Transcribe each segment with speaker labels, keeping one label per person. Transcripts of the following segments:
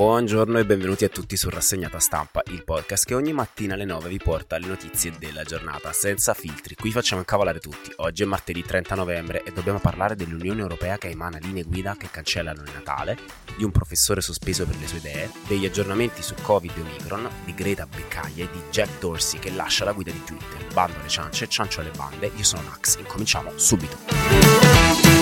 Speaker 1: Buongiorno e benvenuti a tutti su Rassegnata Stampa, il podcast che ogni mattina alle 9 vi porta le notizie della giornata, senza filtri. Qui facciamo incavolare tutti. Oggi è martedì 30 novembre e dobbiamo parlare dell'Unione Europea che emana linee guida che cancellano il Natale, di un professore sospeso per le sue idee, degli aggiornamenti su Covid e Omicron, di Greta Beccaia e di Jack Dorsey che lascia la guida di Twitter. Bando alle ciance, ciancio alle bande, io sono Max, incominciamo subito.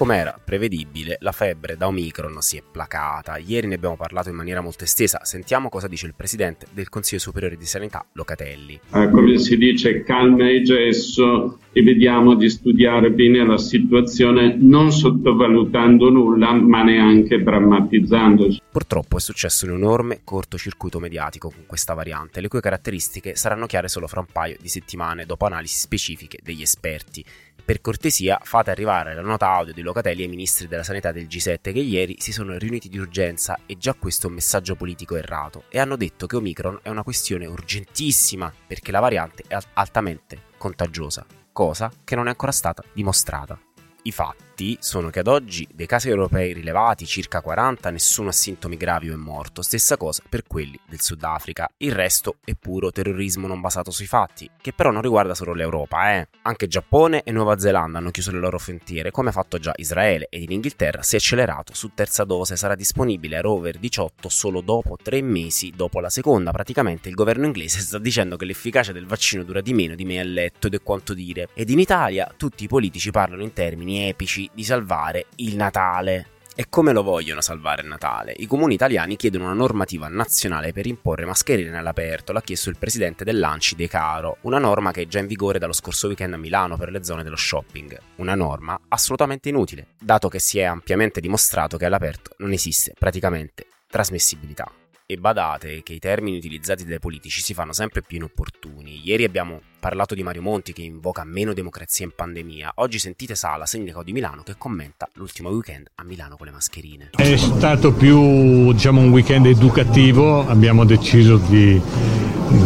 Speaker 1: Come era prevedibile, la febbre da Omicron si è placata. Ieri ne abbiamo parlato in maniera molto estesa. Sentiamo cosa dice il presidente del Consiglio Superiore di Sanità, Locatelli.
Speaker 2: Eh, come si dice, calma e gesso e vediamo di studiare bene la situazione, non sottovalutando nulla, ma neanche drammatizzando.
Speaker 1: Purtroppo è successo un enorme cortocircuito mediatico con questa variante, le cui caratteristiche saranno chiare solo fra un paio di settimane dopo analisi specifiche degli esperti. Per cortesia fate arrivare la nota audio di Locatelli ai ministri della sanità del G7 che ieri si sono riuniti di urgenza e già questo è un messaggio politico errato e hanno detto che Omicron è una questione urgentissima perché la variante è altamente contagiosa, cosa che non è ancora stata dimostrata. I fatti sono che ad oggi dei casi europei rilevati, circa 40, nessuno ha sintomi gravi o è morto, stessa cosa per quelli del Sudafrica. Il resto è puro terrorismo non basato sui fatti, che però non riguarda solo l'Europa, eh. Anche Giappone e Nuova Zelanda hanno chiuso le loro frontiere, come ha fatto già Israele, ed in Inghilterra si è accelerato su terza dose, sarà disponibile a Rover 18 solo dopo tre mesi dopo la seconda. Praticamente il governo inglese sta dicendo che l'efficacia del vaccino dura di meno di me a letto ed è quanto dire. Ed in Italia tutti i politici parlano in termini epici di salvare il Natale. E come lo vogliono salvare il Natale? I comuni italiani chiedono una normativa nazionale per imporre mascherine all'aperto, l'ha chiesto il presidente dell'Anci De Caro, una norma che è già in vigore dallo scorso weekend a Milano per le zone dello shopping. Una norma assolutamente inutile, dato che si è ampiamente dimostrato che all'aperto non esiste praticamente trasmissibilità. E badate che i termini utilizzati dai politici si fanno sempre più inopportuni. Ieri abbiamo parlato di Mario Monti che invoca meno democrazia in pandemia. Oggi sentite Sala, sindaco di Milano, che commenta l'ultimo weekend a Milano con le mascherine.
Speaker 3: È stato più diciamo, un weekend educativo, abbiamo deciso di,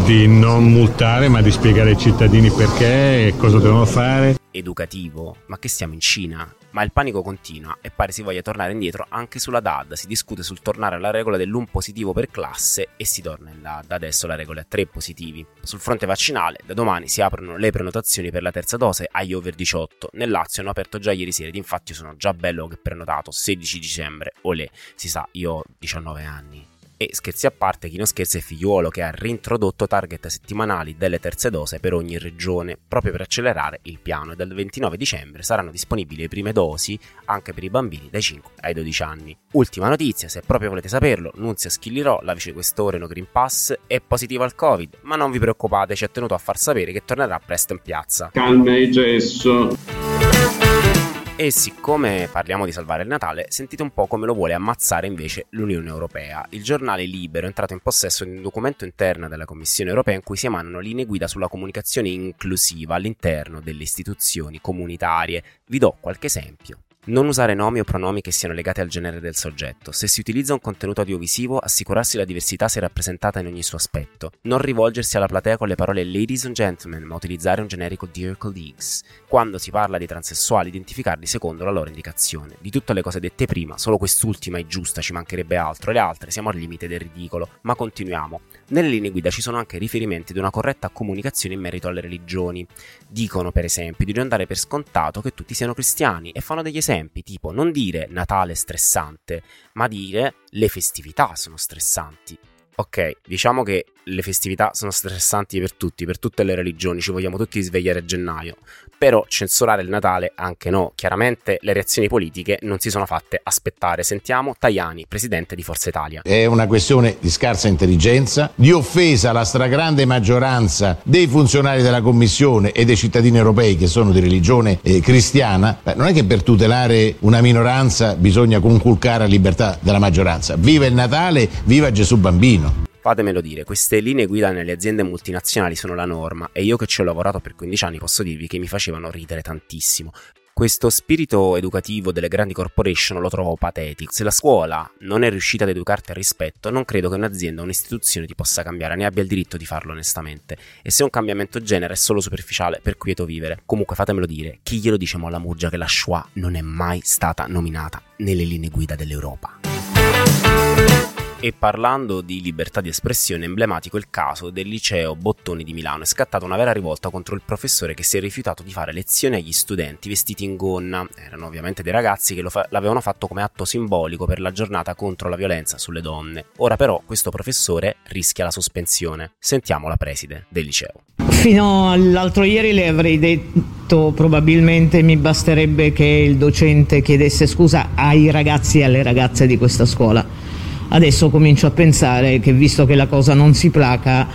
Speaker 3: di non multare ma di spiegare ai cittadini perché e cosa devono fare.
Speaker 1: Educativo? Ma che siamo in Cina? Ma il panico continua e pare si voglia tornare indietro anche sulla DAD. Si discute sul tornare alla regola dell'1 positivo per classe e si torna in DAD. Adesso la regola è 3 positivi. Sul fronte vaccinale, da domani si aprono le prenotazioni per la terza dose agli over 18. Nel Lazio hanno aperto già ieri sera ed infatti sono già bello che prenotato 16 dicembre. Olè, si sa, io ho 19 anni. E scherzi a parte, chi non scherza è figliuolo che ha reintrodotto target settimanali delle terze dose per ogni regione, proprio per accelerare il piano e dal 29 dicembre saranno disponibili le prime dosi anche per i bambini dai 5 ai 12 anni. Ultima notizia, se proprio volete saperlo, Nunzia Schillirò, la vicequestore no Green Pass, è positiva al Covid, ma non vi preoccupate, ci ha tenuto a far sapere che tornerà presto in piazza.
Speaker 2: Calma e gesso.
Speaker 1: E siccome parliamo di salvare il Natale, sentite un po' come lo vuole ammazzare invece l'Unione Europea. Il giornale Libero è entrato in possesso di un documento interno della Commissione Europea in cui si emanano linee guida sulla comunicazione inclusiva all'interno delle istituzioni comunitarie. Vi do qualche esempio. Non usare nomi o pronomi che siano legati al genere del soggetto. Se si utilizza un contenuto audiovisivo, assicurarsi la diversità sia rappresentata in ogni suo aspetto. Non rivolgersi alla platea con le parole ladies and gentlemen, ma utilizzare un generico dear colleagues. Quando si parla di transessuali, identificarli secondo la loro indicazione. Di tutte le cose dette prima, solo quest'ultima è giusta, ci mancherebbe altro, le altre siamo al limite del ridicolo. Ma continuiamo. Nelle linee guida ci sono anche riferimenti ad una corretta comunicazione in merito alle religioni. Dicono, per esempio, di non dare per scontato che tutti siano cristiani e fanno degli esempi, tipo non dire Natale stressante, ma dire le festività sono stressanti. Ok, diciamo che le festività sono stressanti per tutti, per tutte le religioni, ci vogliamo tutti svegliare a gennaio, Però censurare il Natale anche no. Chiaramente le reazioni politiche non si sono fatte aspettare. Sentiamo Tajani, presidente di Forza Italia.
Speaker 4: È una questione di scarsa intelligenza, di offesa alla stragrande maggioranza dei funzionari della Commissione e dei cittadini europei che sono di religione eh, cristiana. Beh, non è che per tutelare una minoranza bisogna conculcare la libertà della maggioranza. Viva il Natale, viva Gesù bambino.
Speaker 1: Fatemelo dire, queste linee guida nelle aziende multinazionali sono la norma e io che ci ho lavorato per 15 anni posso dirvi che mi facevano ridere tantissimo. Questo spirito educativo delle grandi corporation lo trovo patetico. Se la scuola non è riuscita ad educarti al rispetto, non credo che un'azienda o un'istituzione ti possa cambiare, ne abbia il diritto di farlo onestamente. E se un cambiamento genere è solo superficiale, per quieto vivere. Comunque fatemelo dire, chi glielo dice Molla Murgia che la Shoah non è mai stata nominata nelle linee guida dell'Europa? E parlando di libertà di espressione, emblematico il caso del liceo Bottoni di Milano. È scattata una vera rivolta contro il professore che si è rifiutato di fare lezioni agli studenti vestiti in gonna. Erano ovviamente dei ragazzi che fa- l'avevano fatto come atto simbolico per la giornata contro la violenza sulle donne. Ora però questo professore rischia la sospensione. Sentiamo la preside del liceo.
Speaker 5: Fino all'altro ieri le avrei detto probabilmente mi basterebbe che il docente chiedesse scusa ai ragazzi e alle ragazze di questa scuola Adesso comincio a pensare che visto che la cosa non si placa,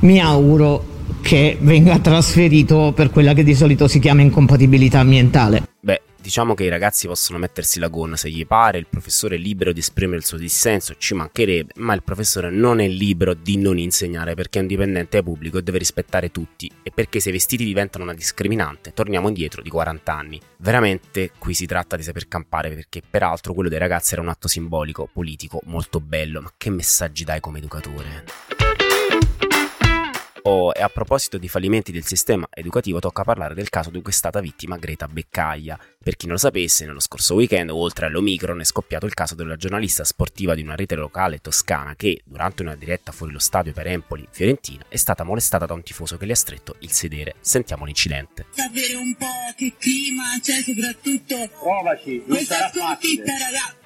Speaker 5: mi auguro che venga trasferito per quella che di solito si chiama incompatibilità ambientale.
Speaker 1: Beh, Diciamo che i ragazzi possono mettersi la gonna se gli pare, il professore è libero di esprimere il suo dissenso, ci mancherebbe, ma il professore non è libero di non insegnare perché è un dipendente pubblico e deve rispettare tutti e perché se i vestiti diventano una discriminante torniamo indietro di 40 anni. Veramente qui si tratta di saper campare perché peraltro quello dei ragazzi era un atto simbolico, politico, molto bello, ma che messaggi dai come educatore? Oh, e a proposito di fallimenti del sistema educativo, tocca parlare del caso di cui è stata vittima Greta Beccaia. Per chi non lo sapesse, nello scorso weekend, oltre all'Omicron, è scoppiato il caso della giornalista sportiva di una rete locale toscana che, durante una diretta fuori lo stadio per Empoli, Fiorentina, è stata molestata da un tifoso che le ha stretto il sedere. Sentiamo l'incidente.
Speaker 6: Sapere un po' che clima c'è, soprattutto.
Speaker 7: Provaci, non sarà facile.
Speaker 6: Ragazzi.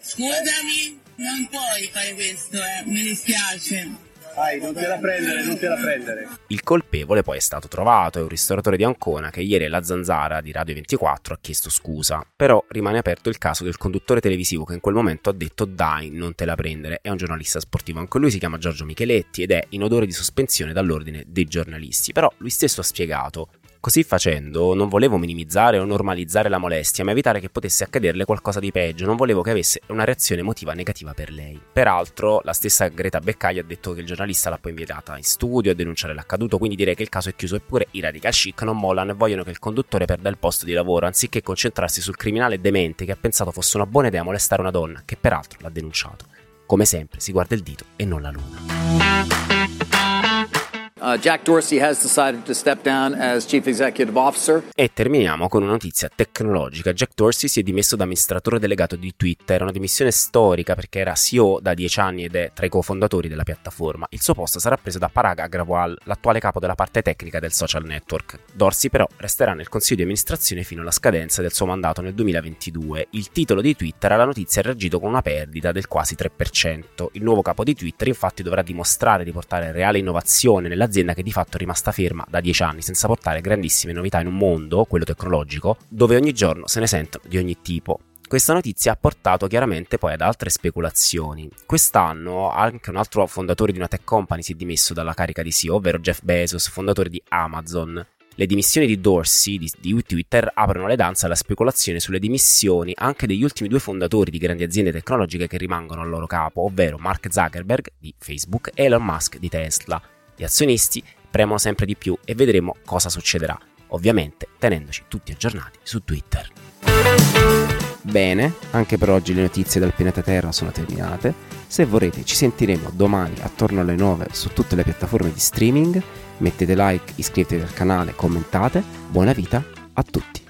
Speaker 6: Scusami, non puoi fare questo, eh, mi dispiace.
Speaker 7: Dai, non te la prendere, non te la prendere.
Speaker 1: Il colpevole poi è stato trovato, è un ristoratore di Ancona che ieri alla zanzara di Radio 24 ha chiesto scusa. Però rimane aperto il caso del conduttore televisivo che in quel momento ha detto dai, non te la prendere. È un giornalista sportivo, anche lui si chiama Giorgio Micheletti ed è in odore di sospensione dall'ordine dei giornalisti. Però lui stesso ha spiegato Così facendo non volevo minimizzare o normalizzare la molestia, ma evitare che potesse accaderle qualcosa di peggio, non volevo che avesse una reazione emotiva negativa per lei. Peraltro, la stessa Greta Beccai ha detto che il giornalista l'ha poi inviata in studio a denunciare l'accaduto, quindi direi che il caso è chiuso eppure i radical chic non mollano e vogliono che il conduttore perda il posto di lavoro, anziché concentrarsi sul criminale demente che ha pensato fosse una buona idea molestare una donna, che peraltro l'ha denunciato. Come sempre si guarda il dito e non la luna.
Speaker 8: Uh, Jack Dorsey has decided to step down as chief executive officer.
Speaker 1: E terminiamo con una notizia tecnologica. Jack Dorsey si è dimesso da amministratore delegato di Twitter, una dimissione storica perché era CEO da dieci anni ed è tra i cofondatori della piattaforma. Il suo posto sarà preso da Parag Agrawal, l'attuale capo della parte tecnica del social network. Dorsey però resterà nel consiglio di amministrazione fino alla scadenza del suo mandato nel 2022. Il titolo di Twitter alla notizia è reagito con una perdita del quasi 3%. Il nuovo capo di Twitter infatti dovrà dimostrare di portare reale innovazione nella un'azienda che di fatto è rimasta ferma da dieci anni senza portare grandissime novità in un mondo, quello tecnologico, dove ogni giorno se ne sentono di ogni tipo. Questa notizia ha portato chiaramente poi ad altre speculazioni. Quest'anno anche un altro fondatore di una tech company si è dimesso dalla carica di CEO, ovvero Jeff Bezos, fondatore di Amazon. Le dimissioni di Dorsey di, di, Twitter aprono le danze alla speculazione sulle dimissioni anche degli ultimi due fondatori di grandi aziende tecnologiche che rimangono al loro capo, ovvero Mark Zuckerberg di Facebook e Elon Musk di Tesla. Gli azionisti premono sempre di più e vedremo cosa succederà, ovviamente tenendoci tutti aggiornati su Twitter. Bene, anche per oggi le notizie dal pianeta Terra sono terminate. Se vorrete ci sentiremo domani attorno alle 9 su tutte le piattaforme di streaming. Mettete like, iscrivetevi al canale, commentate. Buona vita a tutti.